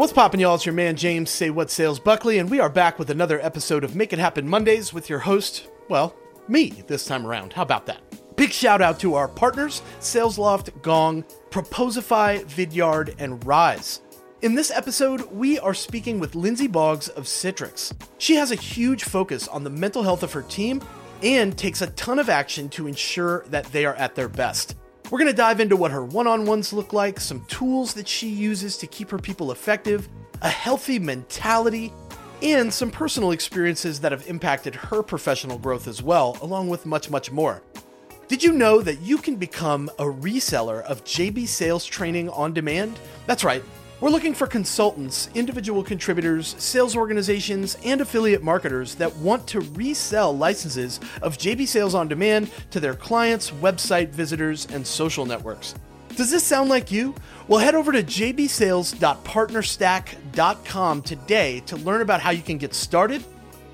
What's poppin', y'all? It's your man James Say What Sales Buckley, and we are back with another episode of Make It Happen Mondays with your host, well, me this time around. How about that? Big shout out to our partners, SalesLoft, Gong, Proposify, Vidyard, and Rise. In this episode, we are speaking with Lindsay Boggs of Citrix. She has a huge focus on the mental health of her team and takes a ton of action to ensure that they are at their best. We're going to dive into what her one on ones look like, some tools that she uses to keep her people effective, a healthy mentality, and some personal experiences that have impacted her professional growth as well, along with much, much more. Did you know that you can become a reseller of JB Sales Training on demand? That's right. We're looking for consultants, individual contributors, sales organizations, and affiliate marketers that want to resell licenses of JB Sales on Demand to their clients, website visitors, and social networks. Does this sound like you? Well, head over to jbsales.partnerstack.com today to learn about how you can get started.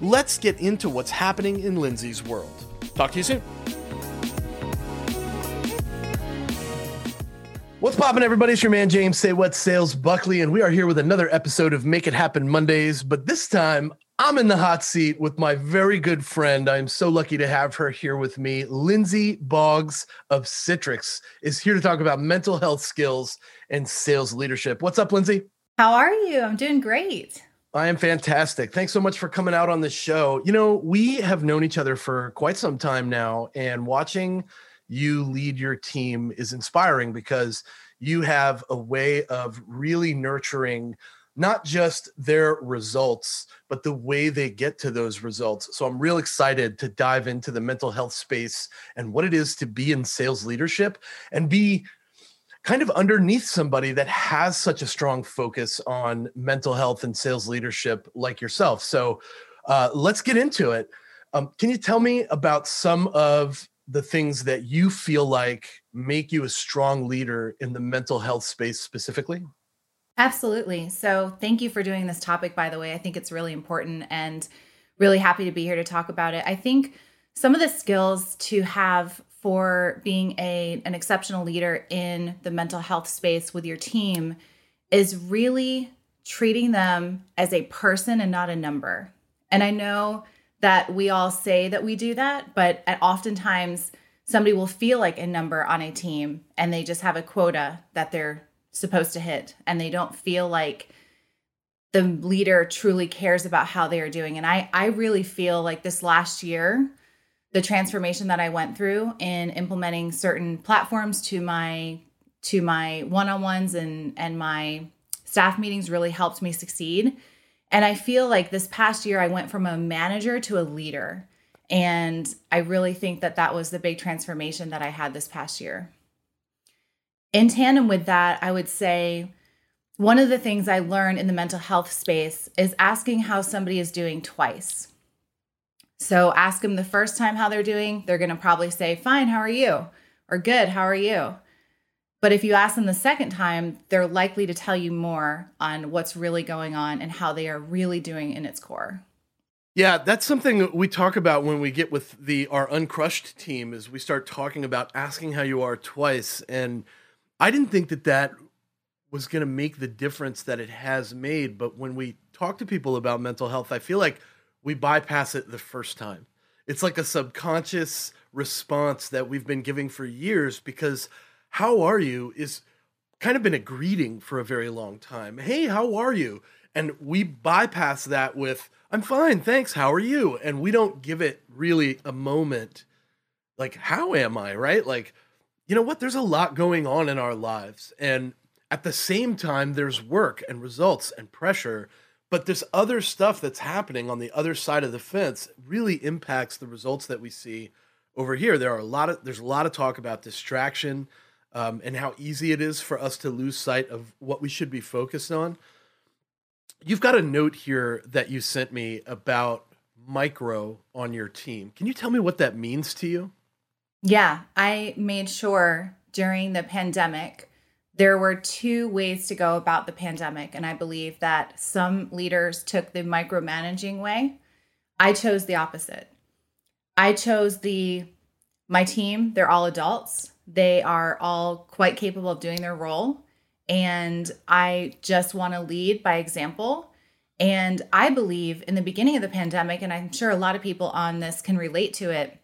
Let's get into what's happening in Lindsay's world. Talk to you soon. What's poppin', everybody? It's your man James Say What Sales Buckley, and we are here with another episode of Make It Happen Mondays. But this time, I'm in the hot seat with my very good friend. I'm so lucky to have her here with me. Lindsay Boggs of Citrix is here to talk about mental health skills and sales leadership. What's up, Lindsay? How are you? I'm doing great. I am fantastic. Thanks so much for coming out on the show. You know, we have known each other for quite some time now, and watching you lead your team is inspiring because you have a way of really nurturing not just their results, but the way they get to those results. So I'm real excited to dive into the mental health space and what it is to be in sales leadership and be kind of underneath somebody that has such a strong focus on mental health and sales leadership like yourself. So uh, let's get into it. Um, can you tell me about some of the things that you feel like make you a strong leader in the mental health space specifically? Absolutely. So, thank you for doing this topic, by the way. I think it's really important and really happy to be here to talk about it. I think some of the skills to have for being a, an exceptional leader in the mental health space with your team is really treating them as a person and not a number. And I know that we all say that we do that, but oftentimes somebody will feel like a number on a team and they just have a quota that they're supposed to hit and they don't feel like the leader truly cares about how they are doing. And I I really feel like this last year the transformation that I went through in implementing certain platforms to my to my one-on-ones and and my staff meetings really helped me succeed and I feel like this past year, I went from a manager to a leader. And I really think that that was the big transformation that I had this past year. In tandem with that, I would say one of the things I learned in the mental health space is asking how somebody is doing twice. So ask them the first time how they're doing, they're going to probably say, Fine, how are you? Or Good, how are you? But if you ask them the second time, they're likely to tell you more on what's really going on and how they are really doing in its core. Yeah, that's something we talk about when we get with the our uncrushed team is we start talking about asking how you are twice and I didn't think that that was going to make the difference that it has made, but when we talk to people about mental health, I feel like we bypass it the first time. It's like a subconscious response that we've been giving for years because how are you is kind of been a greeting for a very long time. Hey, how are you? And we bypass that with, I'm fine, thanks, how are you? And we don't give it really a moment like, how am I, right? Like, you know what? There's a lot going on in our lives. And at the same time, there's work and results and pressure. But this other stuff that's happening on the other side of the fence really impacts the results that we see over here. There are a lot of there's a lot of talk about distraction um, and how easy it is for us to lose sight of what we should be focused on. You've got a note here that you sent me about micro on your team. Can you tell me what that means to you? Yeah, I made sure during the pandemic there were two ways to go about the pandemic. And I believe that some leaders took the micromanaging way. I chose the opposite. I chose the my team, they're all adults. They are all quite capable of doing their role. and I just want to lead by example. And I believe in the beginning of the pandemic, and I'm sure a lot of people on this can relate to it,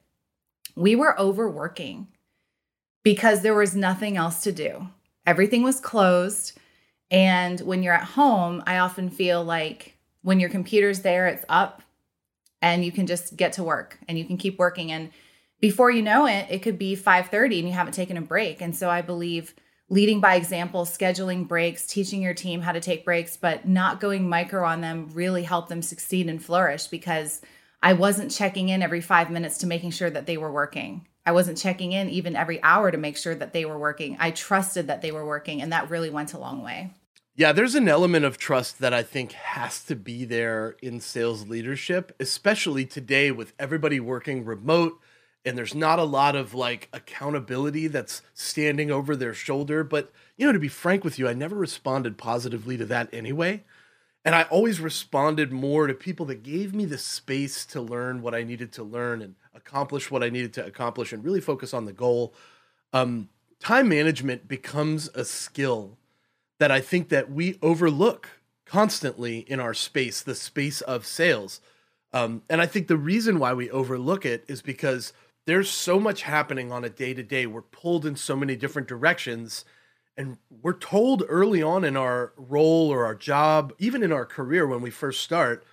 we were overworking because there was nothing else to do. Everything was closed. And when you're at home, I often feel like when your computer's there, it's up and you can just get to work and you can keep working. And before you know it, it could be 5:30 and you haven't taken a break. And so I believe leading by example, scheduling breaks, teaching your team how to take breaks, but not going micro on them really helped them succeed and flourish because I wasn't checking in every five minutes to making sure that they were working. I wasn't checking in even every hour to make sure that they were working. I trusted that they were working, and that really went a long way. Yeah, there's an element of trust that I think has to be there in sales leadership, especially today with everybody working remote and there's not a lot of like accountability that's standing over their shoulder. But, you know, to be frank with you, I never responded positively to that anyway. And I always responded more to people that gave me the space to learn what I needed to learn and accomplish what I needed to accomplish and really focus on the goal. Um, time management becomes a skill that I think that we overlook constantly in our space, the space of sales. Um, and I think the reason why we overlook it is because there's so much happening on a day to day. We're pulled in so many different directions. And we're told early on in our role or our job, even in our career when we first start,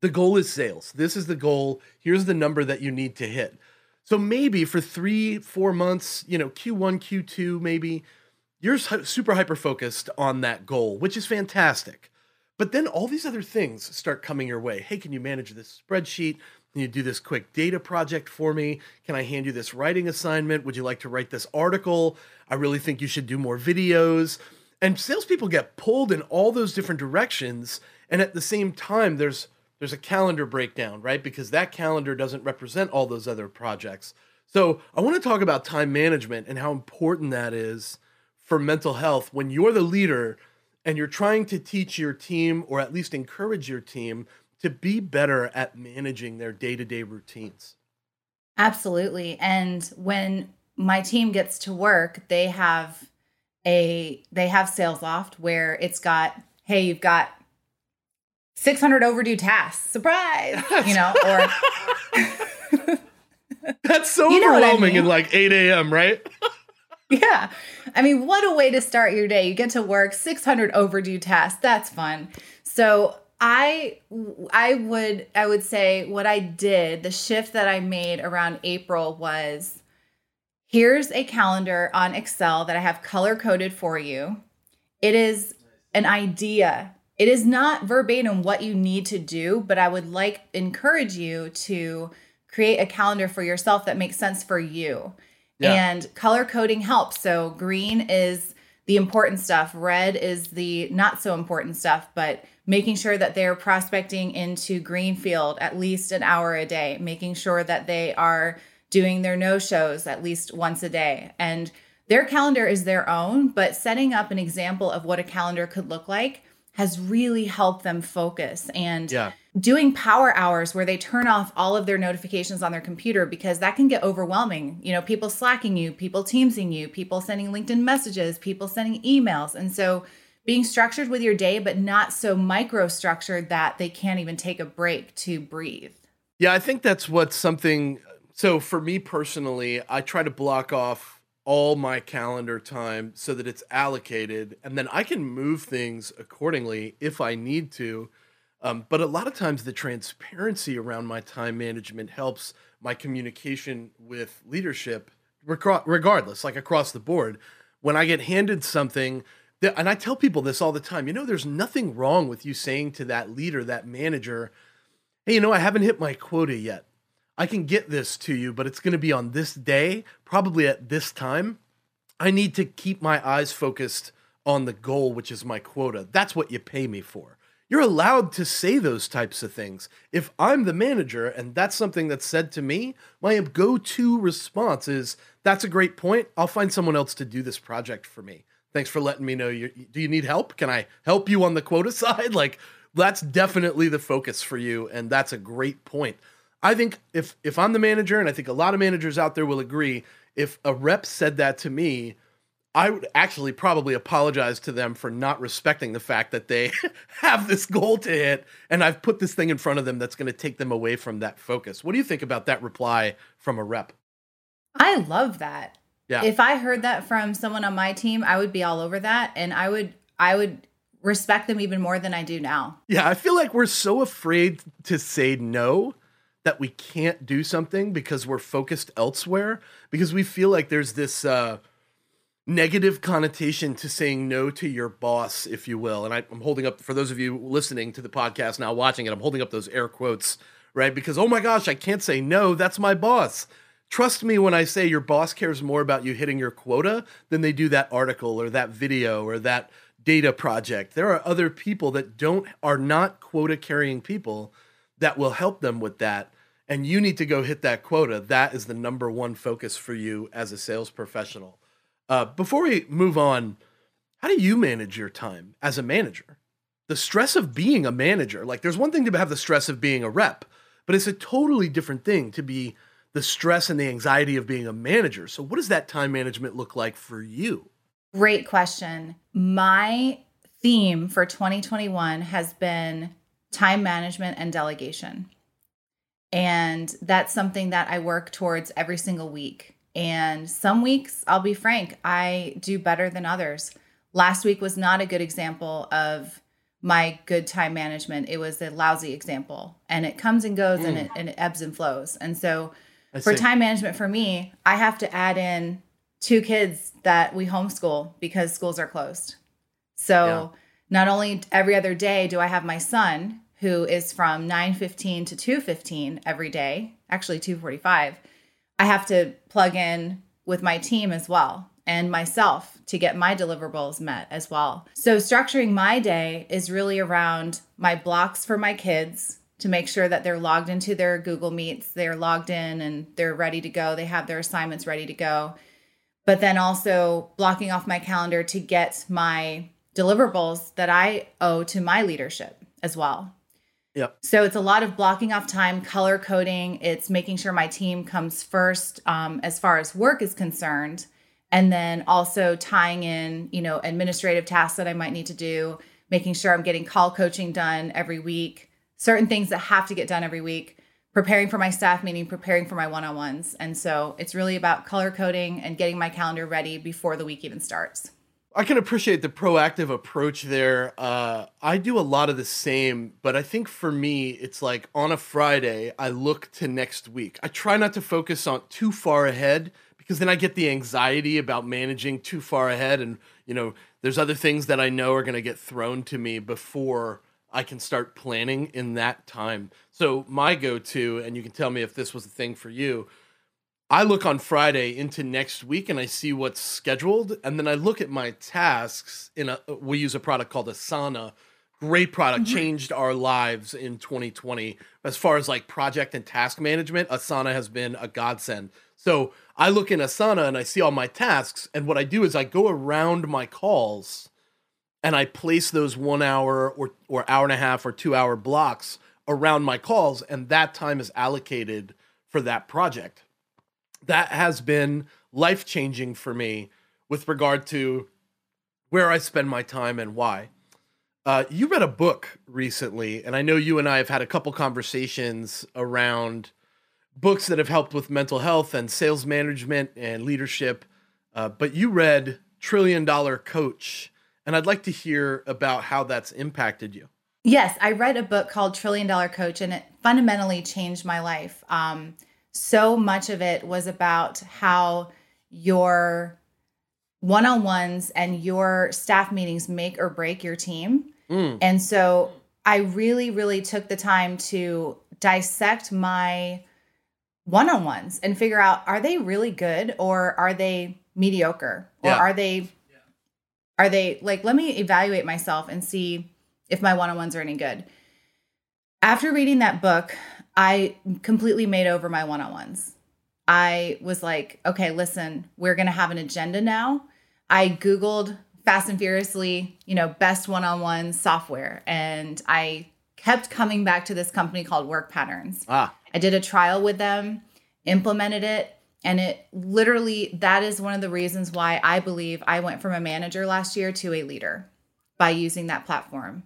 the goal is sales. This is the goal. Here's the number that you need to hit. So maybe for three, four months, you know, Q1, Q2, maybe you're super hyper focused on that goal, which is fantastic. But then all these other things start coming your way. Hey, can you manage this spreadsheet? Can you do this quick data project for me? Can I hand you this writing assignment? Would you like to write this article? I really think you should do more videos. And salespeople get pulled in all those different directions. And at the same time, there's there's a calendar breakdown, right? Because that calendar doesn't represent all those other projects. So I want to talk about time management and how important that is for mental health when you're the leader and you're trying to teach your team or at least encourage your team to be better at managing their day-to-day routines. Absolutely. And when my team gets to work, they have a they have Salesloft where it's got, hey, you've got 600 overdue tasks. Surprise, you know, or That's so you overwhelming I mean. in like 8 a.m., right? yeah. I mean, what a way to start your day. You get to work, 600 overdue tasks. That's fun. So I I would I would say what I did, the shift that I made around April was here's a calendar on Excel that I have color coded for you. It is an idea. It is not verbatim what you need to do, but I would like encourage you to create a calendar for yourself that makes sense for you. Yeah. And color coding helps. So green is the important stuff, red is the not so important stuff, but making sure that they're prospecting into Greenfield at least an hour a day, making sure that they are doing their no shows at least once a day. And their calendar is their own, but setting up an example of what a calendar could look like has really helped them focus and yeah. doing power hours where they turn off all of their notifications on their computer because that can get overwhelming. You know, people slacking you, people teamsing you, people sending LinkedIn messages, people sending emails. And so being structured with your day, but not so micro structured that they can't even take a break to breathe. Yeah, I think that's what something. So for me personally, I try to block off all my calendar time so that it's allocated, and then I can move things accordingly if I need to. Um, but a lot of times, the transparency around my time management helps my communication with leadership, regardless, like across the board. When I get handed something and I tell people this all the time. You know, there's nothing wrong with you saying to that leader, that manager, hey, you know, I haven't hit my quota yet. I can get this to you, but it's going to be on this day, probably at this time. I need to keep my eyes focused on the goal, which is my quota. That's what you pay me for. You're allowed to say those types of things. If I'm the manager and that's something that's said to me, my go to response is, That's a great point. I'll find someone else to do this project for me. Thanks for letting me know. You, do you need help? Can I help you on the quota side? Like that's definitely the focus for you, and that's a great point. I think if if I'm the manager, and I think a lot of managers out there will agree, if a rep said that to me, I would actually probably apologize to them for not respecting the fact that they have this goal to hit and I've put this thing in front of them that's going to take them away from that focus. What do you think about that reply from a rep? I love that. Yeah. If I heard that from someone on my team, I would be all over that and I would I would respect them even more than I do now. Yeah, I feel like we're so afraid to say no that we can't do something because we're focused elsewhere because we feel like there's this uh negative connotation to saying no to your boss, if you will. And I, am holding up, for those of you listening to the podcast now, watching it, I'm holding up those air quotes, right? Because, oh my gosh, I can't say no, that's my boss. Trust me when I say your boss cares more about you hitting your quota than they do that article or that video or that data project. There are other people that don't, are not quota carrying people that will help them with that. And you need to go hit that quota. That is the number one focus for you as a sales professional. Uh, before we move on, how do you manage your time as a manager? The stress of being a manager, like there's one thing to have the stress of being a rep, but it's a totally different thing to be the stress and the anxiety of being a manager. So, what does that time management look like for you? Great question. My theme for 2021 has been time management and delegation. And that's something that I work towards every single week. And some weeks, I'll be frank, I do better than others. Last week was not a good example of my good time management. It was a lousy example. And it comes and goes mm. and, it, and it ebbs and flows. And so I for see. time management for me, I have to add in two kids that we homeschool because schools are closed. So yeah. not only every other day do I have my son who is from 9:15 to 2:15 every day, actually 2:45 I have to plug in with my team as well and myself to get my deliverables met as well. So, structuring my day is really around my blocks for my kids to make sure that they're logged into their Google Meets, they're logged in and they're ready to go, they have their assignments ready to go. But then also blocking off my calendar to get my deliverables that I owe to my leadership as well. Yep. So it's a lot of blocking off time, color coding. It's making sure my team comes first um, as far as work is concerned, and then also tying in, you know, administrative tasks that I might need to do, making sure I'm getting call coaching done every week, certain things that have to get done every week, preparing for my staff meeting, preparing for my one-on-ones, and so it's really about color coding and getting my calendar ready before the week even starts. I can appreciate the proactive approach there. Uh, I do a lot of the same, but I think for me, it's like on a Friday, I look to next week. I try not to focus on too far ahead because then I get the anxiety about managing too far ahead. And, you know, there's other things that I know are going to get thrown to me before I can start planning in that time. So, my go to, and you can tell me if this was a thing for you, I look on Friday into next week and I see what's scheduled, and then I look at my tasks. In a, we use a product called Asana. Great product, mm-hmm. changed our lives in 2020 as far as like project and task management. Asana has been a godsend. So I look in Asana and I see all my tasks, and what I do is I go around my calls and I place those one hour or or hour and a half or two hour blocks around my calls, and that time is allocated for that project that has been life changing for me with regard to where I spend my time and why. Uh, you read a book recently, and I know you and I have had a couple conversations around books that have helped with mental health and sales management and leadership. Uh, but you read Trillion Dollar Coach, and I'd like to hear about how that's impacted you. Yes, I read a book called Trillion Dollar Coach, and it fundamentally changed my life. Um, so much of it was about how your one on ones and your staff meetings make or break your team. Mm. And so I really, really took the time to dissect my one on ones and figure out are they really good or are they mediocre or yeah. are they. Are they like let me evaluate myself and see if my one on ones are any good after reading that book I completely made over my one on ones. I was like, okay, listen, we're going to have an agenda now. I Googled fast and furiously, you know, best one on one software. And I kept coming back to this company called Work Patterns. Ah. I did a trial with them, implemented it, And it literally, that is one of the reasons why I believe I went from a manager last year to a leader by using that platform.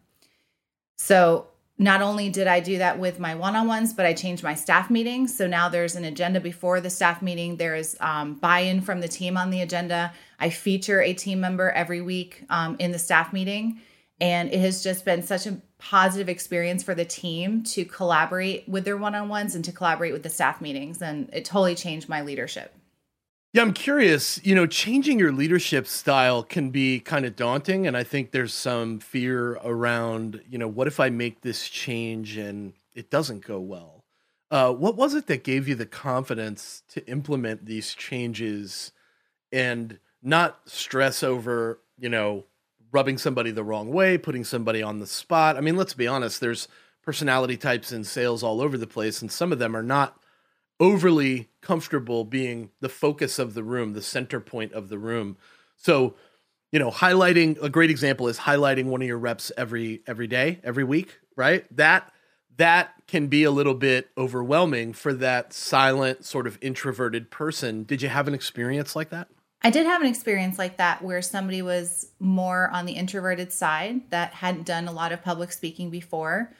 So not only did I do that with my one on ones, but I changed my staff meetings. So now there's an agenda before the staff meeting. There is um, buy in from the team on the agenda. I feature a team member every week um, in the staff meeting. And it has just been such a positive experience for the team to collaborate with their one on ones and to collaborate with the staff meetings. And it totally changed my leadership. Yeah, I'm curious. You know, changing your leadership style can be kind of daunting. And I think there's some fear around, you know, what if I make this change and it doesn't go well? Uh, what was it that gave you the confidence to implement these changes and not stress over, you know, rubbing somebody the wrong way, putting somebody on the spot. I mean, let's be honest, there's personality types in sales all over the place, and some of them are not overly comfortable being the focus of the room, the center point of the room. So, you know, highlighting a great example is highlighting one of your reps every every day, every week, right? That that can be a little bit overwhelming for that silent sort of introverted person. Did you have an experience like that? I did have an experience like that where somebody was more on the introverted side that hadn't done a lot of public speaking before,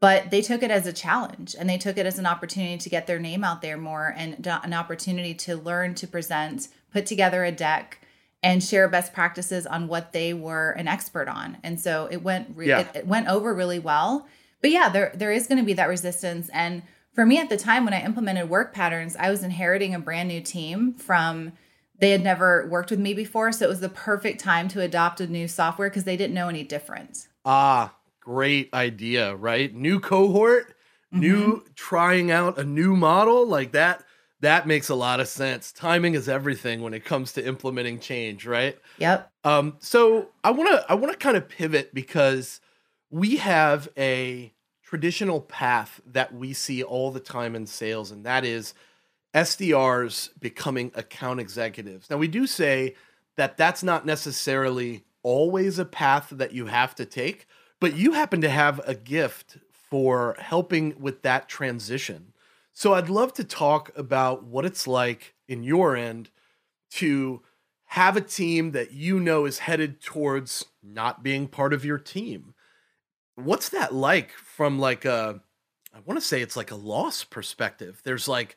but they took it as a challenge and they took it as an opportunity to get their name out there more and an opportunity to learn to present, put together a deck and share best practices on what they were an expert on. And so it went re- yeah. it, it went over really well. But yeah, there there is going to be that resistance and for me at the time when I implemented work patterns, I was inheriting a brand new team from they had never worked with me before so it was the perfect time to adopt a new software because they didn't know any difference. ah great idea right new cohort mm-hmm. new trying out a new model like that that makes a lot of sense timing is everything when it comes to implementing change right yep um so i want to i want to kind of pivot because we have a traditional path that we see all the time in sales and that is SDRs becoming account executives. Now, we do say that that's not necessarily always a path that you have to take, but you happen to have a gift for helping with that transition. So, I'd love to talk about what it's like in your end to have a team that you know is headed towards not being part of your team. What's that like from like a I want to say it's like a loss perspective. There's like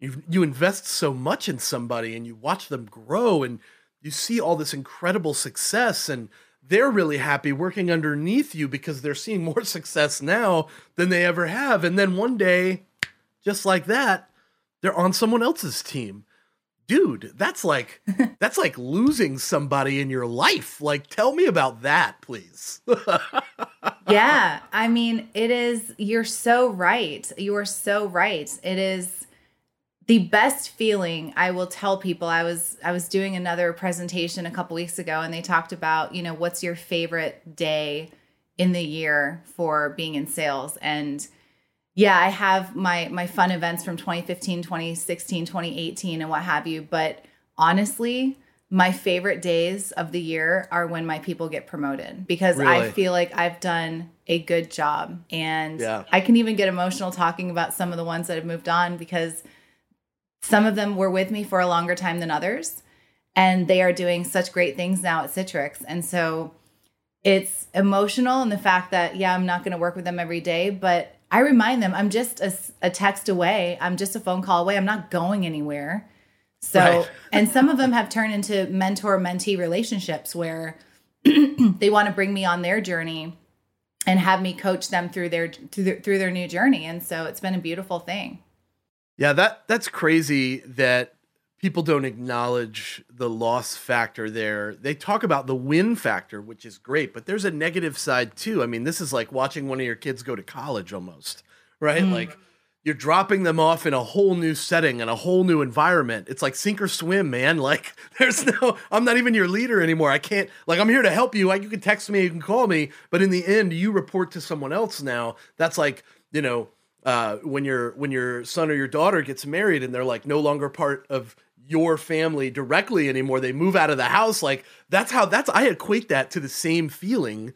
you you invest so much in somebody and you watch them grow and you see all this incredible success and they're really happy working underneath you because they're seeing more success now than they ever have. And then one day just like that they're on someone else's team. Dude that's like that's like losing somebody in your life. Like tell me about that please. Yeah i mean it is you're so right. You're so right. It is the best feeling i will tell people i was i was doing another presentation a couple weeks ago and they talked about you know what's your favorite day in the year for being in sales and yeah i have my my fun events from 2015 2016 2018 and what have you but honestly my favorite days of the year are when my people get promoted because really? I feel like I've done a good job. And yeah. I can even get emotional talking about some of the ones that have moved on because some of them were with me for a longer time than others, and they are doing such great things now at Citrix. And so it's emotional in the fact that, yeah, I'm not going to work with them every day, but I remind them I'm just a, a, text away, I'm just a phone call away, I'm not going anywhere. So, right. and some of them have turned into mentor mentee relationships where they want to bring me on their journey and have me coach them through their through their, through their new journey and so it's been a beautiful thing yeah, that that's crazy that people don't acknowledge the loss factor there. They talk about the win factor, which is great, but there's a negative side too. I mean, this is like watching one of your kids go to college almost, right? Mm. Like you're dropping them off in a whole new setting and a whole new environment. It's like sink or swim, man. Like there's no I'm not even your leader anymore. I can't like I'm here to help you. Like you can text me, you can call me, but in the end you report to someone else now. That's like, you know, uh, when your when your son or your daughter gets married and they're like no longer part of your family directly anymore they move out of the house like that's how that's i equate that to the same feeling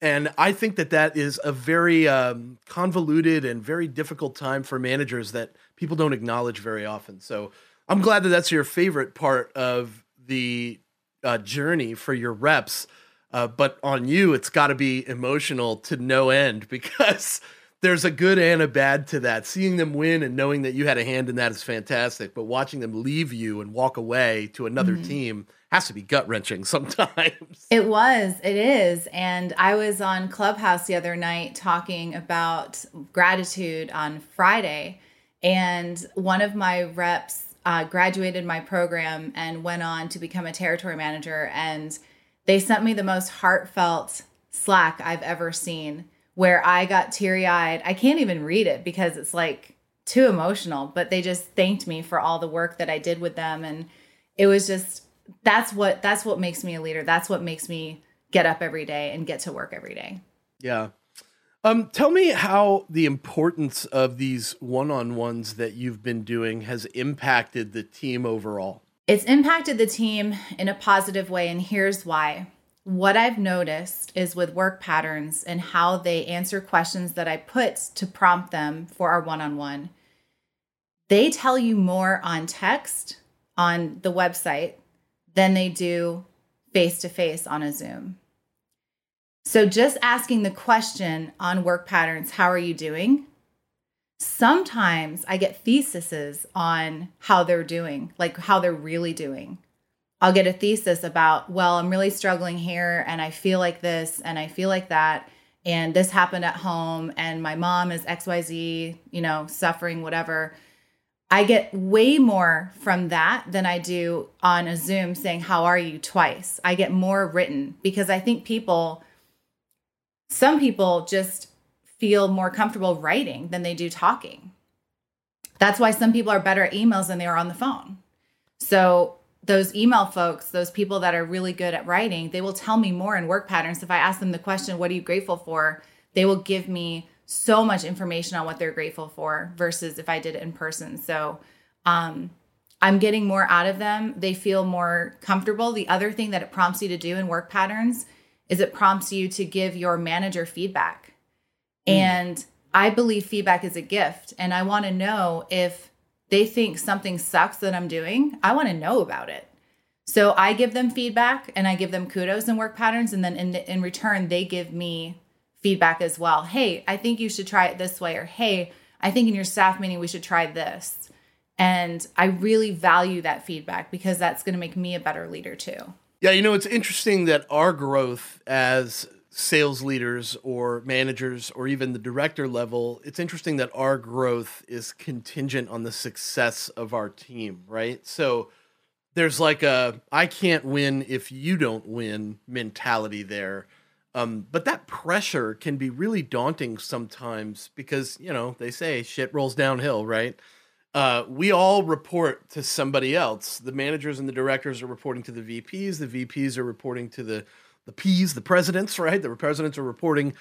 and i think that that is a very um, convoluted and very difficult time for managers that people don't acknowledge very often so I'm glad that that's your favorite part of the uh, journey for your reps. Uh, but on you, it's got to be emotional to no end because there's a good and a bad to that. Seeing them win and knowing that you had a hand in that is fantastic. But watching them leave you and walk away to another mm-hmm. team has to be gut wrenching sometimes. It was, it is. And I was on Clubhouse the other night talking about gratitude on Friday. And one of my reps uh, graduated my program and went on to become a territory manager. And they sent me the most heartfelt Slack I've ever seen where I got teary eyed. I can't even read it because it's like too emotional, but they just thanked me for all the work that I did with them. And it was just, that's what, that's what makes me a leader. That's what makes me get up every day and get to work every day. Yeah. Um, tell me how the importance of these one-on-ones that you've been doing has impacted the team overall. It's impacted the team in a positive way, and here's why. What I've noticed is with work patterns and how they answer questions that I put to prompt them for our one on one, they tell you more on text on the website than they do face to face on a Zoom. So just asking the question on work patterns, how are you doing? Sometimes I get theses on how they're doing, like how they're really doing. I'll get a thesis about, well, I'm really struggling here and I feel like this and I feel like that and this happened at home and my mom is XYZ, you know, suffering whatever. I get way more from that than I do on a Zoom saying, How are you twice? I get more written because I think people some people just feel more comfortable writing than they do talking. That's why some people are better at emails than they are on the phone. So, those email folks, those people that are really good at writing, they will tell me more in work patterns. If I ask them the question, What are you grateful for? they will give me so much information on what they're grateful for versus if I did it in person. So, um, I'm getting more out of them. They feel more comfortable. The other thing that it prompts you to do in work patterns is it prompts you to give your manager feedback. Mm. And I believe feedback is a gift. And I want to know if they think something sucks that I'm doing, I want to know about it. So I give them feedback and I give them kudos and work patterns. And then in, in return, they give me feedback as well. Hey, I think you should try it this way. Or hey, I think in your staff meeting, we should try this. And I really value that feedback because that's going to make me a better leader too. Yeah, you know, it's interesting that our growth as sales leaders or managers or even the director level, it's interesting that our growth is contingent on the success of our team, right? So there's like a I can't win if you don't win mentality there. Um, but that pressure can be really daunting sometimes because, you know, they say shit rolls downhill, right? uh, we all report to somebody else. The managers and the directors are reporting to the VPs. The VPs are reporting to the the P's, the presidents, right? The presidents are reporting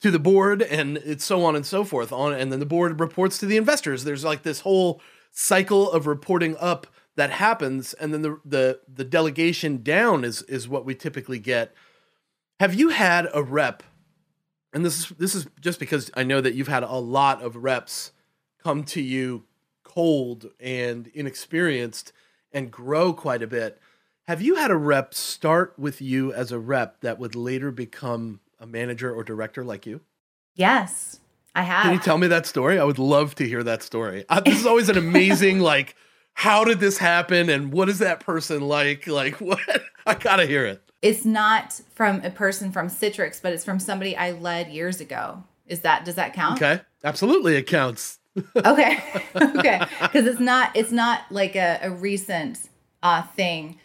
to the board, and it's so on and so forth. On and then the board reports to the investors. There's like this whole cycle of reporting up that happens, and then the the the delegation down is is what we typically get. Have you had a rep? And this is this is just because I know that you've had a lot of reps come to you cold and inexperienced and grow quite a bit. Have you had a rep start with you as a rep that would later become a manager or director like you? Yes, I have. Can you tell me that story? I would love to hear that story. Uh, this is always an amazing like how did this happen and what is that person like? Like what? I got to hear it. It's not from a person from Citrix, but it's from somebody I led years ago. Is that does that count? Okay. Absolutely it counts okay okay because it's not it's not like a, a recent uh thing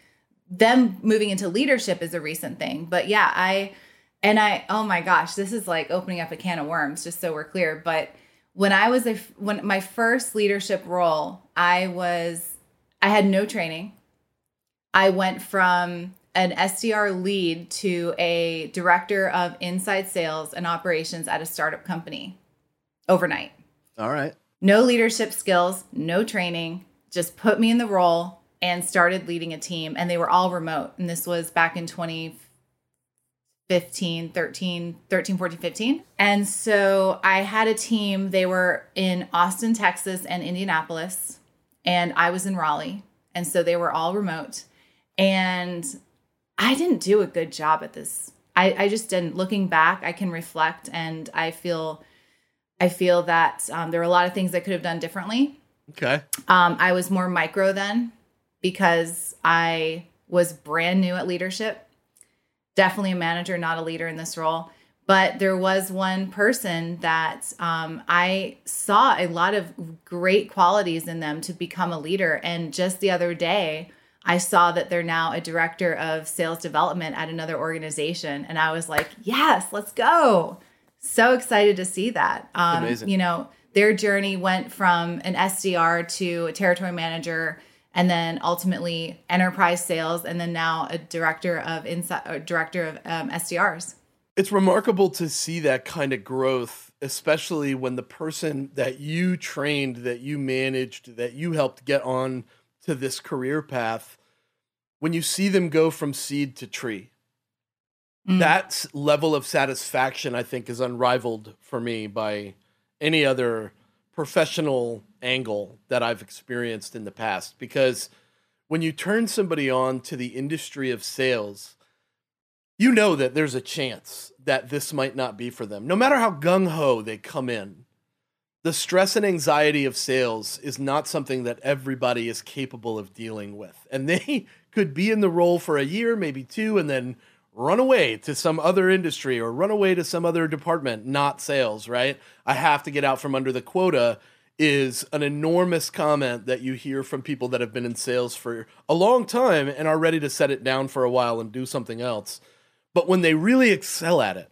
them moving into leadership is a recent thing but yeah i and i oh my gosh this is like opening up a can of worms just so we're clear but when i was a when my first leadership role i was i had no training i went from an SDR lead to a director of inside sales and operations at a startup company overnight. All right no leadership skills, no training, just put me in the role and started leading a team. And they were all remote. And this was back in 2015, 13, 13, 14, 15. And so I had a team, they were in Austin, Texas, and Indianapolis. and I was in Raleigh. And so they were all remote. And I didn't do a good job at this. I, I just didn't. Looking back, I can reflect and I feel I feel that um, there were a lot of things I could have done differently. Okay. Um, I was more micro then because I was brand new at leadership. Definitely a manager, not a leader in this role. But there was one person that um, I saw a lot of great qualities in them to become a leader. And just the other day, I saw that they're now a director of sales development at another organization. And I was like, yes, let's go. So excited to see that. Um, Amazing. You know, their journey went from an SDR to a territory manager and then ultimately enterprise sales and then now a director of inside director of um, SDRs. It's remarkable to see that kind of growth, especially when the person that you trained, that you managed, that you helped get on to this career path, when you see them go from seed to tree, mm. that level of satisfaction, I think, is unrivaled for me by any other professional angle that I've experienced in the past. Because when you turn somebody on to the industry of sales, you know that there's a chance that this might not be for them. No matter how gung ho they come in, the stress and anxiety of sales is not something that everybody is capable of dealing with. And they could be in the role for a year, maybe two, and then run away to some other industry or run away to some other department, not sales, right? I have to get out from under the quota is an enormous comment that you hear from people that have been in sales for a long time and are ready to set it down for a while and do something else. But when they really excel at it,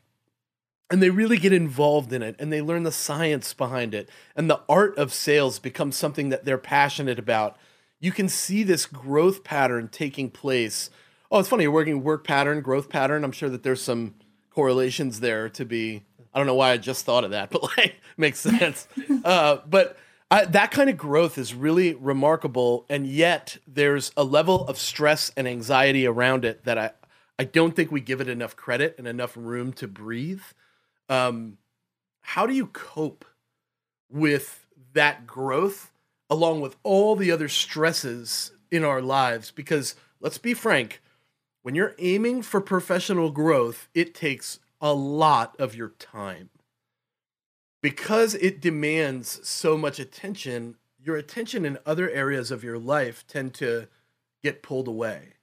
and they really get involved in it and they learn the science behind it and the art of sales becomes something that they're passionate about you can see this growth pattern taking place oh it's funny you're working work pattern growth pattern i'm sure that there's some correlations there to be i don't know why i just thought of that but like makes sense uh, but I, that kind of growth is really remarkable and yet there's a level of stress and anxiety around it that i i don't think we give it enough credit and enough room to breathe um, how do you cope with that growth along with all the other stresses in our lives? Because let's be frank, when you're aiming for professional growth, it takes a lot of your time. Because it demands so much attention, your attention in other areas of your life tend to get pulled away.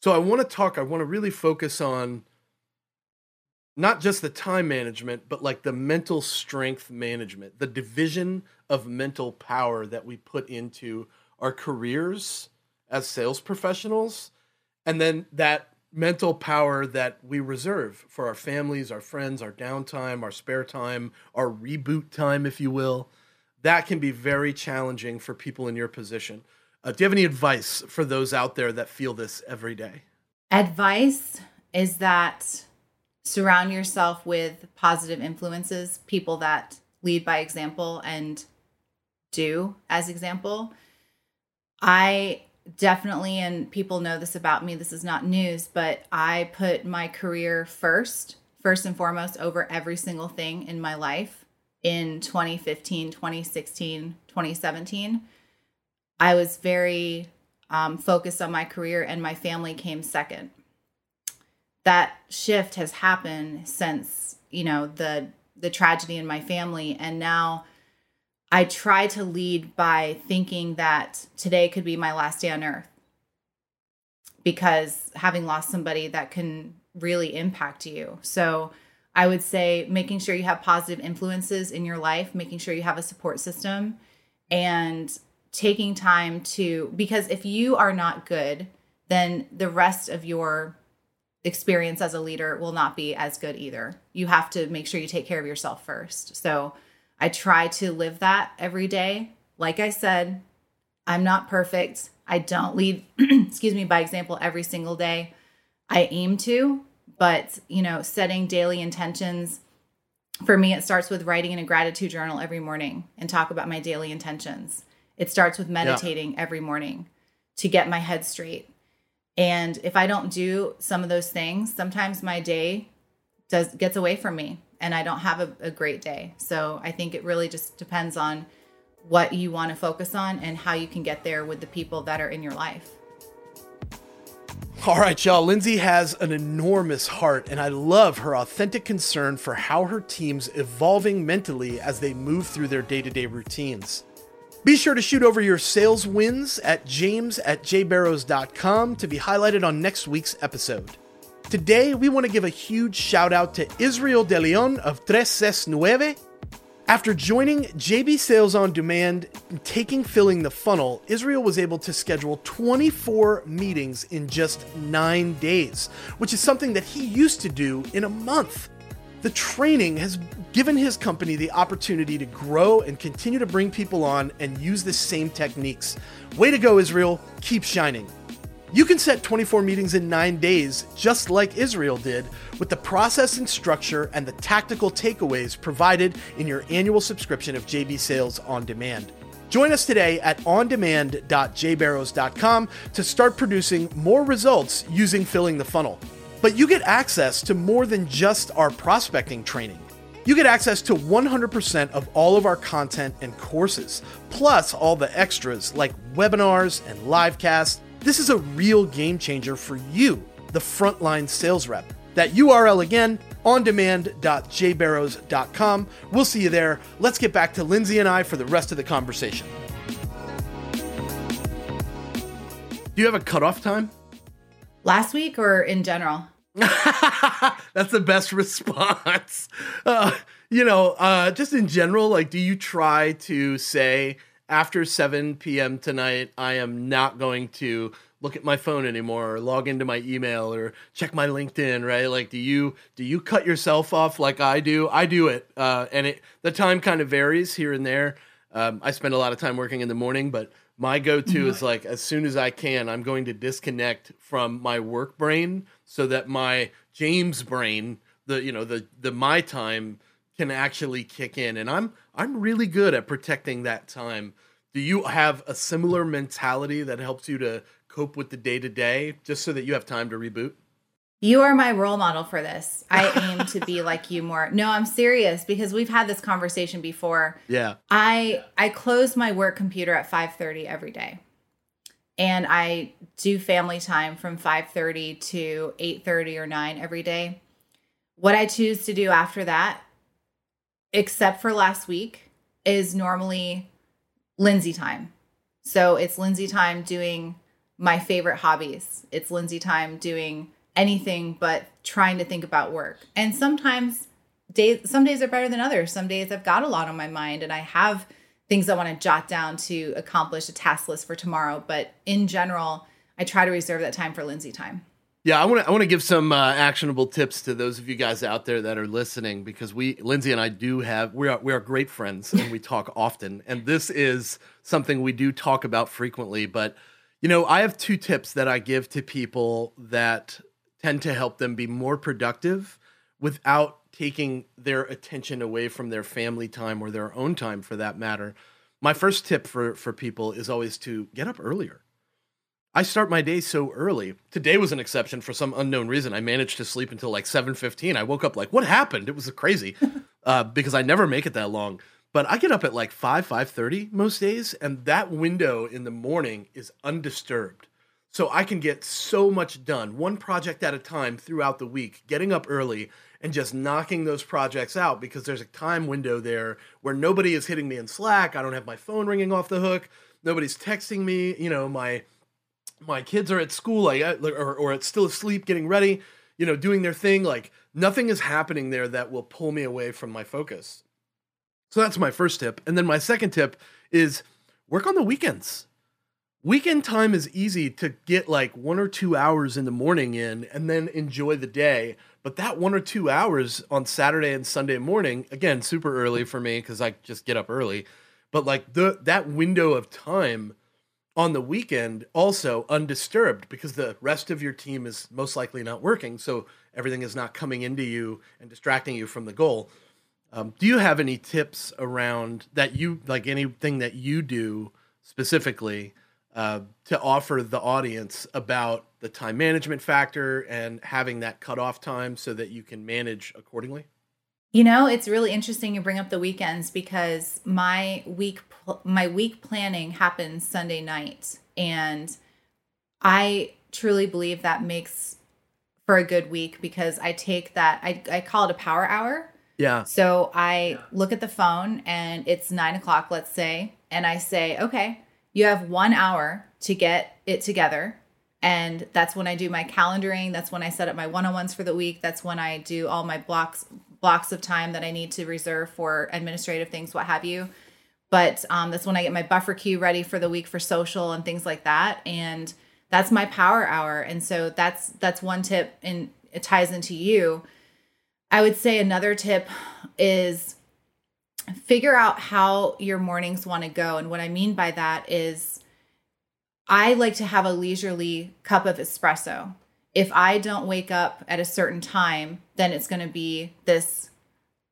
So I want to talk, I want to really focus on not just the time management, but like the mental strength management, the division of mental power that we put into our careers as sales professionals, and then that mental power that we reserve for our families, our friends, our downtime, our spare time, our reboot time, if you will. That can be very challenging for people in your position. Uh, do you have any advice for those out there that feel this every day? Advice is that surround yourself with positive influences, people that lead by example and do as example. I definitely, and people know this about me, this is not news, but I put my career first, first and foremost, over every single thing in my life in 2015, 2016, 2017. I was very um, focused on my career, and my family came second that shift has happened since you know the the tragedy in my family and now i try to lead by thinking that today could be my last day on earth because having lost somebody that can really impact you so i would say making sure you have positive influences in your life making sure you have a support system and taking time to because if you are not good then the rest of your experience as a leader will not be as good either. You have to make sure you take care of yourself first. So I try to live that every day. Like I said, I'm not perfect. I don't lead, excuse me, by example every single day. I aim to, but you know, setting daily intentions for me it starts with writing in a gratitude journal every morning and talk about my daily intentions. It starts with meditating yeah. every morning to get my head straight and if I don't do some of those things, sometimes my day does gets away from me and I don't have a, a great day. So I think it really just depends on what you want to focus on and how you can get there with the people that are in your life. All right, y'all. Lindsay has an enormous heart, and I love her authentic concern for how her team's evolving mentally as they move through their day to day routines. Be sure to shoot over your sales wins at james at jbarrows.com to be highlighted on next week's episode. Today, we want to give a huge shout out to Israel De Leon of Tres Nueve after joining JB Sales on Demand and taking filling the funnel, Israel was able to schedule 24 meetings in just nine days, which is something that he used to do in a month. The training has given his company the opportunity to grow and continue to bring people on and use the same techniques. Way to go, Israel. Keep shining. You can set 24 meetings in nine days, just like Israel did, with the process and structure and the tactical takeaways provided in your annual subscription of JB Sales On Demand. Join us today at ondemand.jbarrows.com to start producing more results using Filling the Funnel. But you get access to more than just our prospecting training. You get access to 100% of all of our content and courses, plus all the extras like webinars and live casts this is a real game changer for you, the frontline sales rep. That URL again, ondemand.jbarrows.com. We'll see you there. Let's get back to Lindsay and I for the rest of the conversation. Do you have a cutoff time? Last week or in general? That's the best response. Uh, you know, uh, just in general, like, do you try to say, after 7 p.m. tonight, I am not going to look at my phone anymore or log into my email or check my LinkedIn, right? Like, do you do you cut yourself off like I do? I do it, uh, and it the time kind of varies here and there. Um, I spend a lot of time working in the morning, but my go-to mm-hmm. is like as soon as I can, I'm going to disconnect from my work brain so that my James brain, the you know the the my time can actually kick in and i'm i'm really good at protecting that time. Do you have a similar mentality that helps you to cope with the day to day just so that you have time to reboot? You are my role model for this. I aim to be like you more. No i'm serious because we've had this conversation before. Yeah. I i close my work computer at 5.30 every day. And i do family time from 5.30 to 8.30 or 9 every day. What i choose to do after that except for last week, is normally Lindsay time. So it's Lindsay time doing my favorite hobbies. It's Lindsay time doing anything but trying to think about work. And sometimes days some days are better than others. Some days I've got a lot on my mind and I have things I want to jot down to accomplish a task list for tomorrow, but in general, I try to reserve that time for Lindsay time. Yeah, I want to I want to give some uh, actionable tips to those of you guys out there that are listening because we Lindsay and I do have we are we are great friends and we talk often and this is something we do talk about frequently but you know, I have two tips that I give to people that tend to help them be more productive without taking their attention away from their family time or their own time for that matter. My first tip for for people is always to get up earlier I start my day so early. Today was an exception for some unknown reason. I managed to sleep until like 7:15. I woke up like, "What happened?" It was crazy. uh, because I never make it that long. But I get up at like 5 5:30 most days and that window in the morning is undisturbed. So I can get so much done, one project at a time throughout the week, getting up early and just knocking those projects out because there's a time window there where nobody is hitting me in Slack. I don't have my phone ringing off the hook. Nobody's texting me, you know, my my kids are at school like or, or it's still asleep getting ready you know doing their thing like nothing is happening there that will pull me away from my focus. So that's my first tip. And then my second tip is work on the weekends. Weekend time is easy to get like one or two hours in the morning in and then enjoy the day. But that one or two hours on saturday and sunday morning again super early for me because i just get up early. But like the that window of time on the weekend also undisturbed because the rest of your team is most likely not working. So everything is not coming into you and distracting you from the goal. Um, do you have any tips around that you like anything that you do specifically uh, to offer the audience about the time management factor and having that cutoff time so that you can manage accordingly? You know, it's really interesting you bring up the weekends because my week my week planning happens Sunday night and I truly believe that makes for a good week because I take that I, I call it a power hour. Yeah. So I look at the phone and it's nine o'clock, let's say, and I say, okay, you have one hour to get it together. And that's when I do my calendaring. That's when I set up my one-on-ones for the week. That's when I do all my blocks blocks of time that I need to reserve for administrative things, what have you. But um, that's when I get my buffer queue ready for the week for social and things like that. And that's my power hour. And so that's that's one tip, and it ties into you. I would say another tip is figure out how your mornings want to go. And what I mean by that is I like to have a leisurely cup of espresso. If I don't wake up at a certain time, then it's going to be this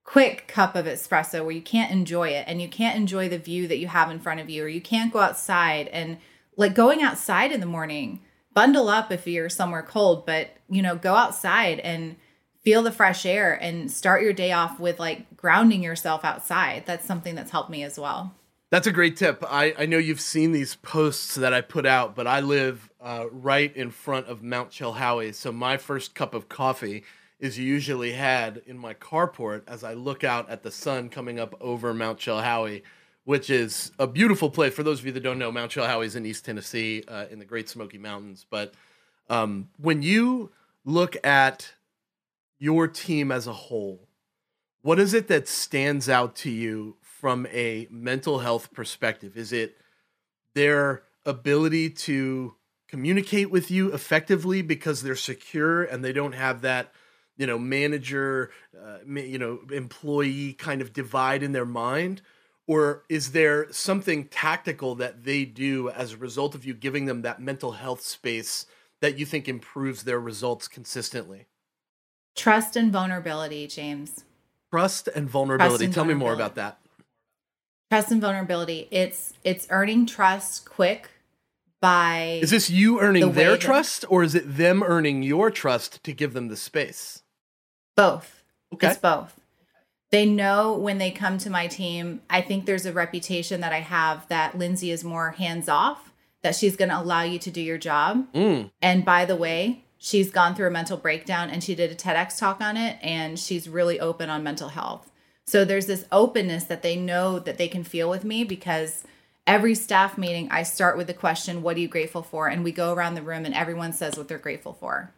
quick cup of espresso where you can't enjoy it and you can't enjoy the view that you have in front of you or you can't go outside and like going outside in the morning bundle up if you're somewhere cold but you know go outside and feel the fresh air and start your day off with like grounding yourself outside. That's something that's helped me as well that's a great tip. I, I know you've seen these posts that I put out, but I live uh, right in front of Mount Chilhowee. So my first cup of coffee is usually had in my carport as I look out at the sun coming up over Mount Chilhowee, which is a beautiful place. For those of you that don't know, Mount Chilhowee is in East Tennessee uh, in the Great Smoky Mountains. But um, when you look at your team as a whole, what is it that stands out to you from a mental health perspective? Is it their ability to communicate with you effectively because they're secure and they don't have that you know manager uh, you know employee kind of divide in their mind? Or is there something tactical that they do as a result of you giving them that mental health space that you think improves their results consistently? Trust and vulnerability james. Trust and vulnerability. Trust and tell vulnerability. me more about that trust and vulnerability. It's it's earning trust quick by is this you earning the their trust or is it them earning your trust to give them the space? Both. Okay. It's both. They know when they come to my team i think there's a reputation that i have that lindsay is more hands off that she's going to allow you to do your job. Mm. and by the way she's gone through a mental breakdown and she did a tedx talk on it and she's really open on mental health so there's this openness that they know that they can feel with me because every staff meeting, I start with the question, What are you grateful for? And we go around the room and everyone says what they're grateful for.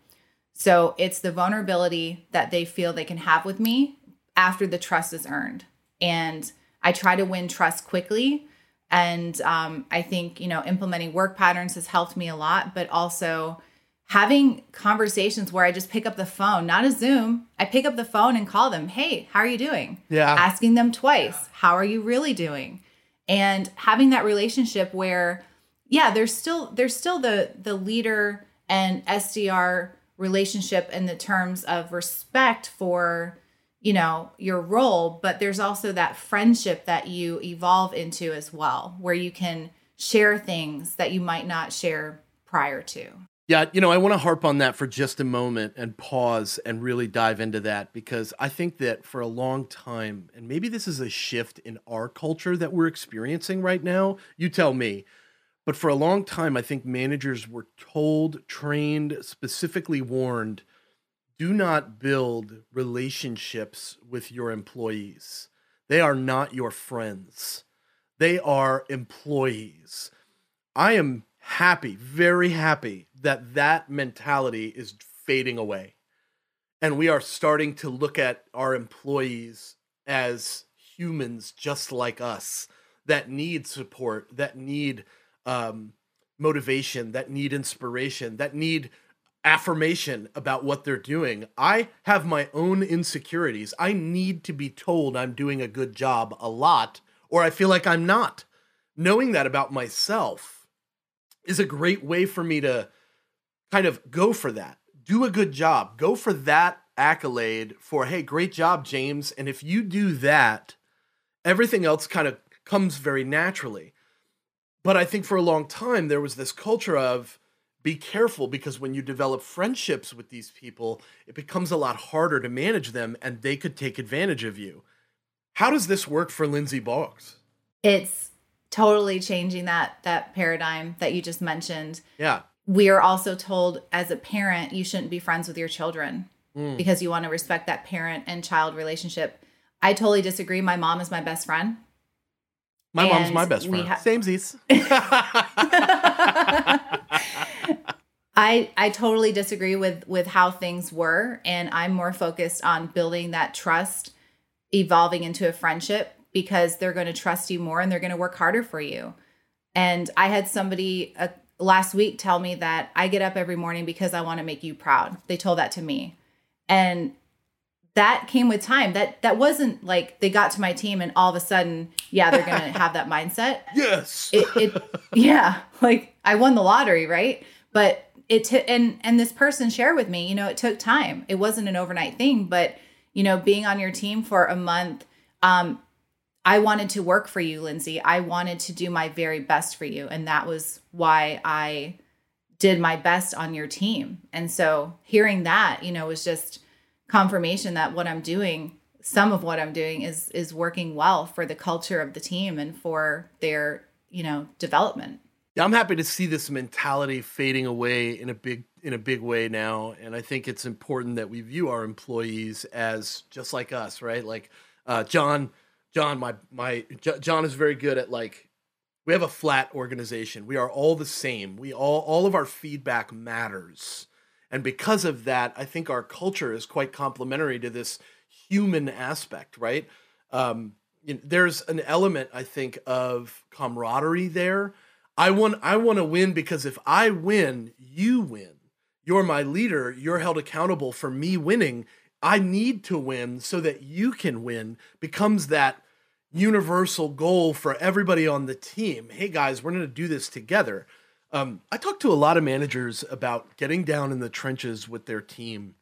So it's the vulnerability that they feel they can have with me after the trust is earned. And I try to win trust quickly. And um, I think, you know, implementing work patterns has helped me a lot, but also having conversations where I just pick up the phone, not a Zoom. I pick up the phone and call them, hey, how are you doing? Yeah. Asking them twice, how are you really doing? And having that relationship where, yeah, there's still there's still the the leader and SDR relationship in the terms of respect for you know your role but there's also that friendship that you evolve into as well where you can share things that you might not share prior to yeah, you know, I want to harp on that for just a moment and pause and really dive into that because I think that for a long time, and maybe this is a shift in our culture that we're experiencing right now, you tell me, but for a long time, I think managers were told, trained, specifically warned do not build relationships with your employees. They are not your friends, they are employees. I am happy, very happy that that mentality is fading away. And we are starting to look at our employees as humans just like us that need support, that need um, motivation, that need inspiration, that need affirmation about what they're doing. I have my own insecurities. I need to be told I'm doing a good job a lot, or I feel like I'm not. Knowing that about myself is a great way for me to kind of go for that. Do a good job. Go for that accolade for, hey, great job, James. And if you do that, everything else kind of comes very naturally. But I think for a long time, there was this culture of be careful because when you develop friendships with these people, it becomes a lot harder to manage them and they could take advantage of you. How does this work for Lindsay Boggs? It's totally changing that that paradigm that you just mentioned. Yeah. We are also told as a parent you shouldn't be friends with your children mm. because you want to respect that parent and child relationship. I totally disagree. My mom is my best friend. My and mom's my best friend. Ha- Same Z's. I I totally disagree with with how things were and I'm more focused on building that trust evolving into a friendship because they're going to trust you more and they're going to work harder for you. And I had somebody uh, last week tell me that I get up every morning because I want to make you proud. They told that to me. And that came with time. That that wasn't like they got to my team and all of a sudden, yeah, they're going to have that mindset. Yes. It, it yeah, like I won the lottery, right? But it t- and and this person shared with me, you know, it took time. It wasn't an overnight thing, but you know, being on your team for a month, um, I wanted to work for you, Lindsay. I wanted to do my very best for you. And that was why I did my best on your team. And so hearing that, you know, was just confirmation that what I'm doing, some of what I'm doing is is working well for the culture of the team and for their, you know, development. Yeah, I'm happy to see this mentality fading away in a big in a big way now, and I think it's important that we view our employees as just like us, right? Like uh, John, John, my my John is very good at like we have a flat organization. We are all the same. We all all of our feedback matters, and because of that, I think our culture is quite complementary to this human aspect, right? Um, you know, there's an element I think of camaraderie there I want I want to win because if I win, you win. You're my leader. You're held accountable for me winning. I need to win so that you can win becomes that universal goal for everybody on the team. Hey guys, we're going to do this together. Um, I talk to a lot of managers about getting down in the trenches with their team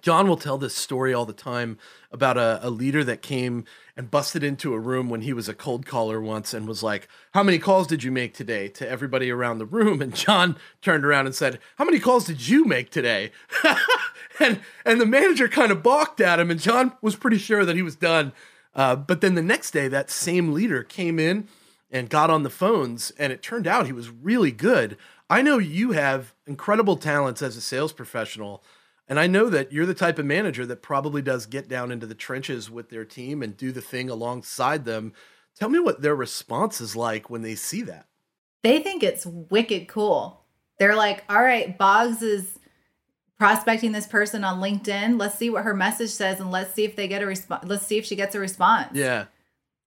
John will tell this story all the time about a, a, leader that came and busted into a room when he was a cold caller once and was like, How many calls did you make today to everybody around the room? And John turned around and said, How many calls did you make today? and and the manager kind of balked at him, and John was pretty sure that he was done. Uh, but then the next day, that same leader came in and got on the phones, and it turned out he was really good. I know you have incredible talents as a sales professional. And I know that you're the type of manager that probably does get down into the trenches with their team and do the thing alongside them. Tell me what their response is like when they see that. They think it's wicked cool. They're like, all right, Boggs is prospecting this person on LinkedIn. Let's see what her message says and let's see if they get a response. Let's see if she gets a response. Yeah.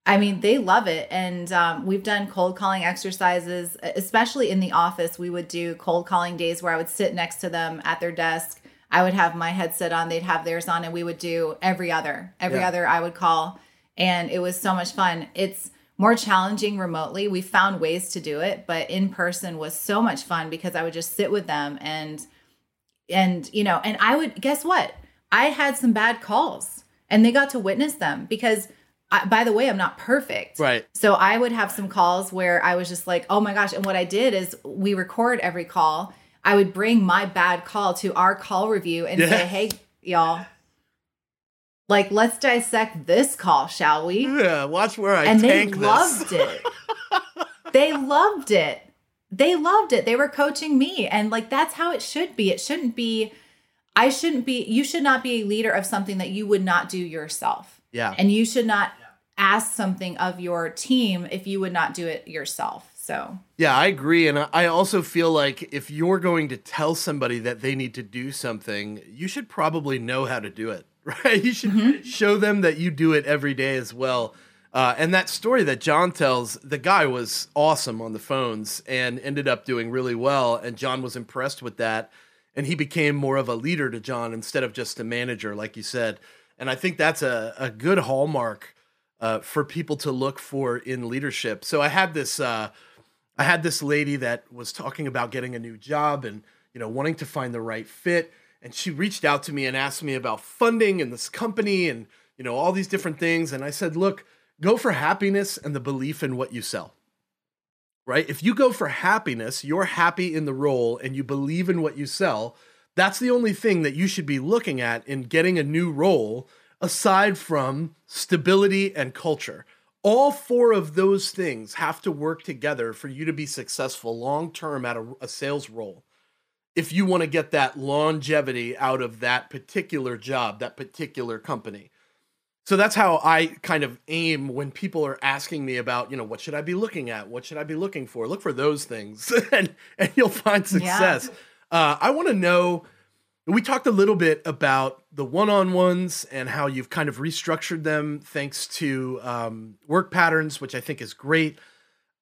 I mean, they love it. And um, we've done cold calling exercises, especially in the office. We would do cold calling days where I would sit next to them at their desk I would have my headset on, they'd have theirs on, and we would do every other. Every yeah. other I would call. And it was so much fun. It's more challenging remotely. We found ways to do it, but in person was so much fun because I would just sit with them and and you know, and I would guess what? I had some bad calls and they got to witness them because I, by the way, I'm not perfect. Right. So I would have some calls where I was just like, oh my gosh. And what I did is we record every call I would bring my bad call to our call review and yeah. say, hey, y'all, like, let's dissect this call, shall we? Yeah, watch where I and they loved it. they loved it. They loved it. They were coaching me. And like, that's how it should be. It shouldn't be, I shouldn't be, you should not be a leader of something that you would not do yourself. Yeah. And you should not ask something of your team if you would not do it yourself. So, yeah, I agree. And I also feel like if you're going to tell somebody that they need to do something, you should probably know how to do it, right? You should mm-hmm. show them that you do it every day as well. Uh, and that story that John tells, the guy was awesome on the phones and ended up doing really well. And John was impressed with that. And he became more of a leader to John instead of just a manager, like you said. And I think that's a, a good hallmark uh, for people to look for in leadership. So I had this. Uh, I had this lady that was talking about getting a new job and you know wanting to find the right fit and she reached out to me and asked me about funding and this company and you know all these different things and I said look go for happiness and the belief in what you sell right? If you go for happiness, you're happy in the role and you believe in what you sell, that's the only thing that you should be looking at in getting a new role aside from stability and culture. All four of those things have to work together for you to be successful long term at a, a, sales role. If you want to get that longevity out of that particular job, that particular company. So that's how I kind of aim when people are asking me about, you know, what should I be looking at? What should I be looking for? Look for those things and, and you'll find success. Yeah. Uh, I want to know we talked a little bit about the one-on-ones and how you've kind of restructured them thanks to um, work patterns, which I think is great.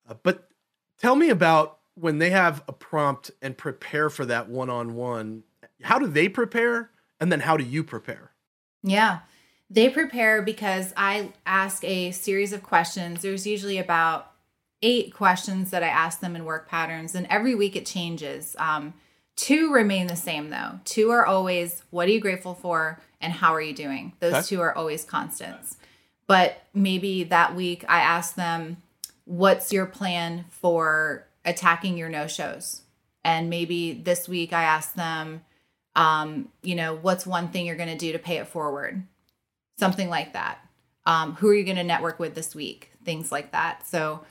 Uh, but tell me about when they have a prompt and prepare for that one-on-one. How do they prepare, and then how do you prepare? Yeah, they prepare because I ask a series of questions. There's usually about eight questions that I ask them in work patterns, and every week it changes. Um, Two remain the same though. Two are always what are you grateful for and how are you doing? Those okay. two are always constants. But maybe that week I ask them, what's your plan for attacking your no shows? And maybe this week I ask them, um, you know, what's one thing you're going to do to pay it forward? Something like that. Um, who are you going to network with this week? Things like that. So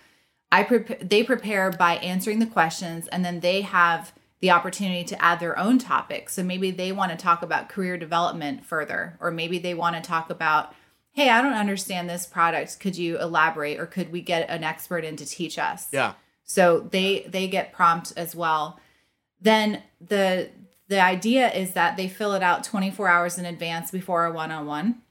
I prepare, they prepare by answering the questions and then they have the opportunity to add their own topics. So maybe they want to talk about career development further, or maybe they want to talk about, hey, I don't understand this product. Could you elaborate, or could we get an expert in to teach us? Yeah. So they they get prompt as well. Then the the idea is that they fill it out 24 hours in advance before a one-on-one.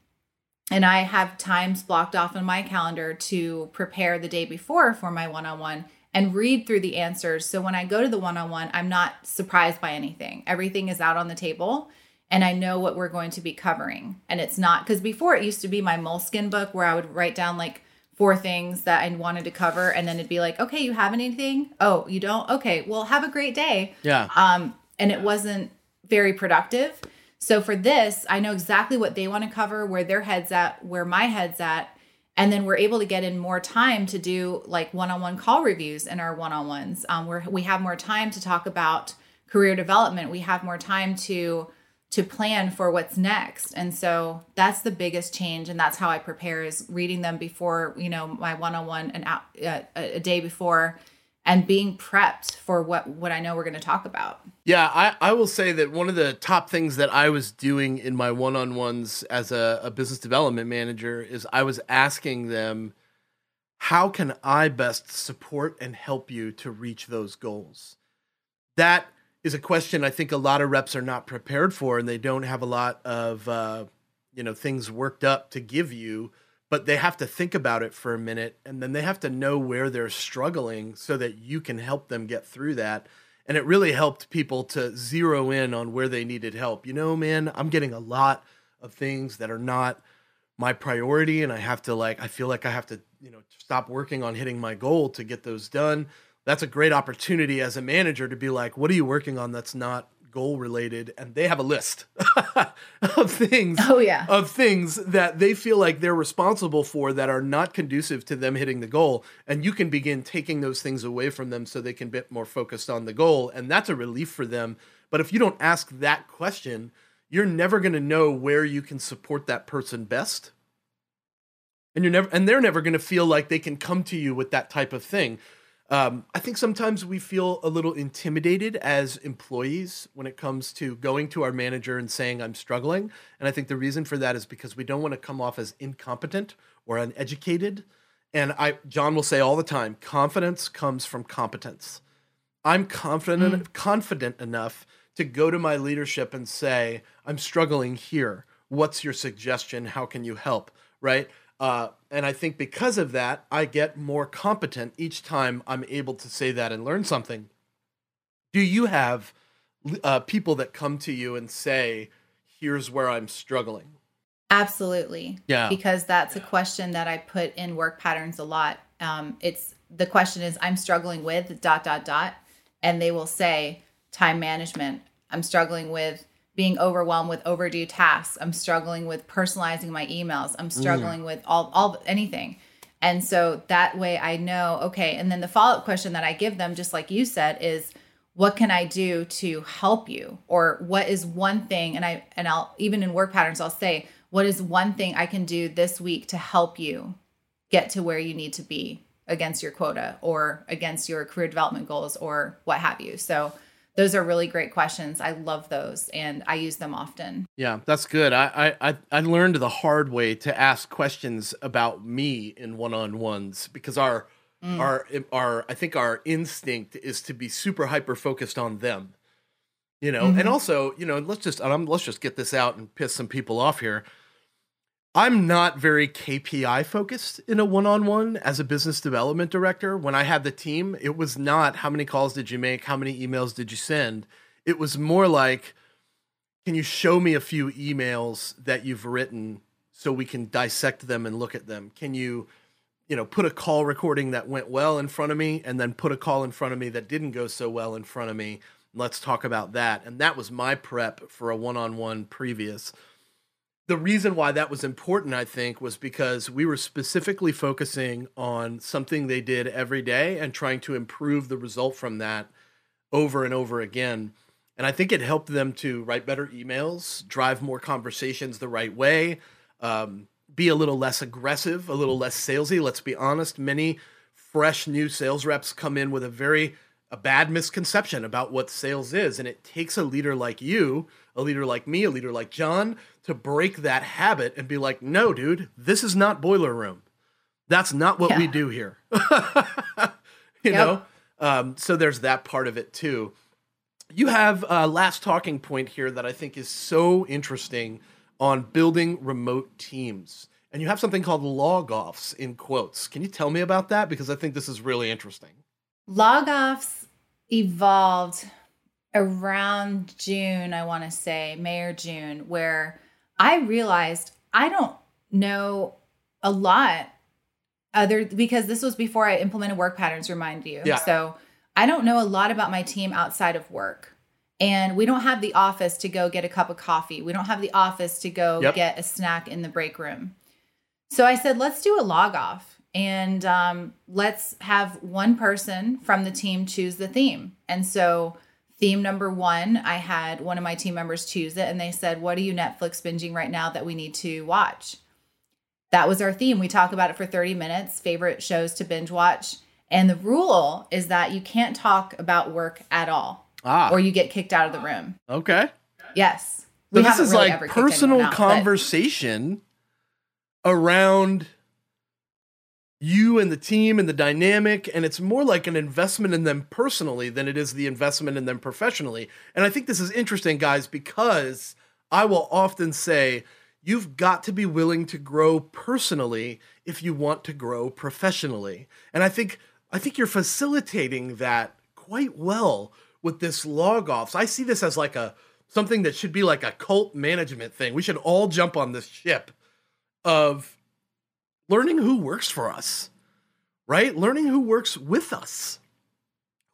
And I have times blocked off in my calendar to prepare the day before for my one-on-one and read through the answers. So when I go to the one on one, I'm not surprised by anything. Everything is out on the table and I know what we're going to be covering. And it's not because before it used to be my moleskin book where I would write down like four things that I wanted to cover and then it'd be like, okay, you have anything? Oh, you don't? Okay, well, have a great day. Yeah. Um, and it wasn't very productive. So for this, I know exactly what they want to cover, where their head's at, where my head's at, and then we're able to get in more time to do like one-on-one call reviews in our one-on-ones. Um, where we have more time to talk about career development. We have more time to to plan for what's next. And so that's the biggest change and that's how i prepare is reading them before you know my one-on-one and uh, a, a day before and being prepped for what what I know we're going to talk about. Yeah, I, I will say that one of the top things that I was doing in my one on ones as a, a business development manager is I was asking them, how can I best support and help you to reach those goals? That is a question I think a lot of reps are not prepared for, and they don't have a lot of uh, you know things worked up to give you but they have to think about it for a minute and then they have to know where they're struggling so that you can help them get through that. And it really helped people to zero in on where they needed help. You know man i'm getting a lot of things that are not my priority and i have to like i feel like i have to you know stop working on hitting my goal to get those done. That's a great opportunity as a manager to be like what are you working on that's not goal related and they have a list of things oh yeah. of things that they feel like they're responsible for that are not conducive to them hitting the goal and you can begin taking those things away from them so they can be more focused on the goal and that's a relief for them. But if you don't ask that question you're never going to know where you can support that person best. And you're never and they're never going to feel like they can come to you with that type of thing um, I think sometimes we feel a little intimidated as employees when it comes to going to our manager and saying, I'm struggling. And I think the reason for that is because we don't want to come off as incompetent or uneducated. And I, John will say all the time, confidence comes from competence. I'm confident, mm. confident enough to go to my leadership and say, I'm struggling here. What's your suggestion? How can you help? Right? Uh, and I think because of that, I get more competent each time I'm able to say that and learn something. Do you have uh, people that come to you and say, here's where I'm struggling? Absolutely. Yeah. Because that's a question that I put in work patterns a lot. Um, it's the question is, I'm struggling with dot, dot, dot. And they will say, time management. I'm struggling with being overwhelmed with overdue tasks. I'm struggling with personalizing my emails. I'm mm. struggling mm. with all all anything. And so that way I know, okay. And then the follow up question that I give them, just like you said, is what can I do to help you? Or what is one thing? And I, and I'll, even in work patterns, I'll say, what is one thing I can do this week to help you get to where you need to be against your quota or against your career development goals or what have you? So, those are really great questions. I love those and I use them often. Yeah, that's good. I I I learned the hard way to ask questions about me in one-on-ones because our mm. our our I think our instinct is to be super hyper focused on them. You know, mm-hmm. and also, you know, let's just let's just get this out and piss some people off here. I'm not very KPI focused in a one on one as a business development director. When I had the team, it was not how many calls did you make, how many emails did you send. It was more like, can you show me a few emails that you've written so we can dissect them and look at them? Can you, you know, put a call recording that went well in front of me and then put a call in front of me that didn't go so well in front of me? Let's talk about that. And that was my prep for a one on one previous the reason why that was important, I think, was because we were specifically focusing on something they did every day and trying to improve the result from that over and over again. And I think it helped them to write better emails, drive more conversations the right way, um, be a little less aggressive, a little less salesy. Let's be honest, many fresh new sales reps come in with a very a bad misconception about what sales is, and it takes a leader like you a leader like me, a leader like John, to break that habit and be like, no, dude, this is not boiler room. That's not what yeah. we do here. you yep. know? Um, so there's that part of it too. You have a last talking point here that I think is so interesting on building remote teams. And you have something called log offs in quotes. Can you tell me about that? Because I think this is really interesting. Log offs evolved around June, I want to say, May or June, where I realized I don't know a lot other because this was before I implemented work patterns, remind you. Yeah. So I don't know a lot about my team outside of work. And we don't have the office to go get a cup of coffee. We don't have the office to go yep. get a snack in the break room. So I said, let's do a log off and um, let's have one person from the team choose the theme. And so theme number one, I had one of my team members choose it and they said, What are you Netflix binging right now that we need to watch? That was our theme. We talk about it for 30 minutes, favorite shows to binge watch. And the rule is that you can't talk about work at all ah. or you get kicked out of the room. Okay. Yes. So this is really like personal out, conversation around you and the team and the dynamic and it's more like an investment in them personally than it is the investment in them professionally. And i think this is interesting guys because i will often say you've got to be willing to grow personally if you want to grow professionally. And i think i think you're facilitating that quite well with this log offs i see this as like a something that should be like a cult management thing. We should all jump on this ship of learning who works for us, right? Learning who works with us.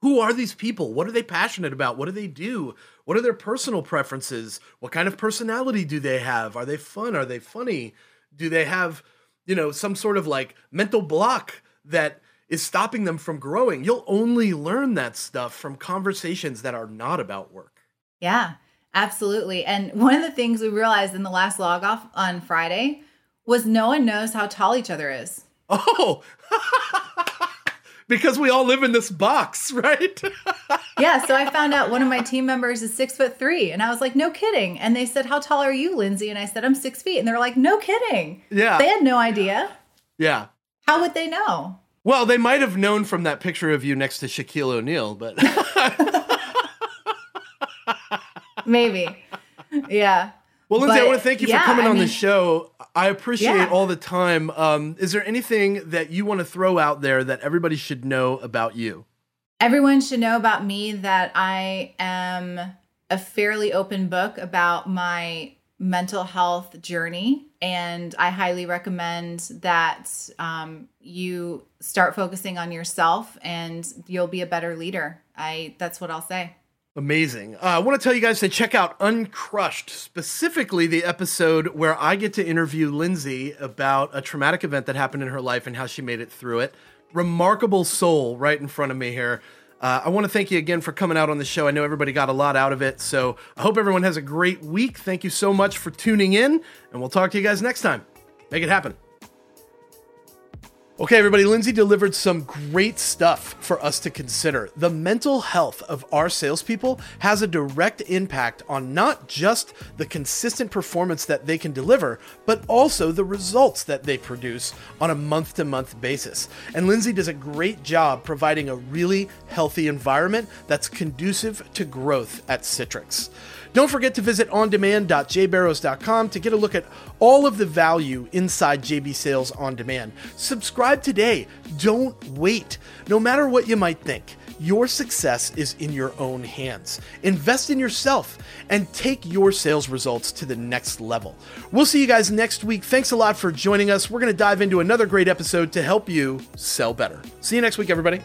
Who are these people? What are they passionate about? What do they do? What are their personal preferences? What kind of personality do they have? Are they fun? Are they funny? Do they have, you know, some sort of like mental block that is stopping them from growing? You'll only learn that stuff from conversations that are not about work. Yeah, absolutely. And one of the things we realized in the last log off on Friday was no one knows how tall each other is. Oh, because we all live in this box, right? yeah. So I found out one of my team members is six foot three, and I was like, "No kidding." And they said, "How tall are you, Lindsay?" And I said, "I'm six feet." And they're like, "No kidding." Yeah. They had no idea. Yeah. How would they know? Well, they might have known from that picture of you next to Shaquille O'Neal, but maybe. Yeah. Well, Lindsay, but, I want to thank you yeah, for coming I on mean, the show. I appreciate yeah. all the time. Um, is there anything that you want to throw out there that everybody should know about you? Everyone should know about me that I am a fairly open book about my mental health journey. And I highly recommend that um, you start focusing on yourself and you'll be a better leader. I that's what I'll say. Amazing. Uh, I want to tell you guys to check out Uncrushed, specifically the episode where I get to interview Lindsay about a traumatic event that happened in her life and how she made it through it. Remarkable soul right in front of me here. Uh, I want to thank you again for coming out on the show. I know everybody got a lot out of it. So I hope everyone has a great week. Thank you so much for tuning in, and we'll talk to you guys next time. Make it happen. Okay, everybody, Lindsay delivered some great stuff for us to consider. The mental health of our salespeople has a direct impact on not just the consistent performance that they can deliver, but also the results that they produce on a month to month basis. And Lindsay does a great job providing a really healthy environment that's conducive to growth at Citrix. Don't forget to visit ondemand.jbarrows.com to get a look at all of the value inside JB Sales On Demand. Subscribe today. Don't wait. No matter what you might think, your success is in your own hands. Invest in yourself and take your sales results to the next level. We'll see you guys next week. Thanks a lot for joining us. We're going to dive into another great episode to help you sell better. See you next week, everybody.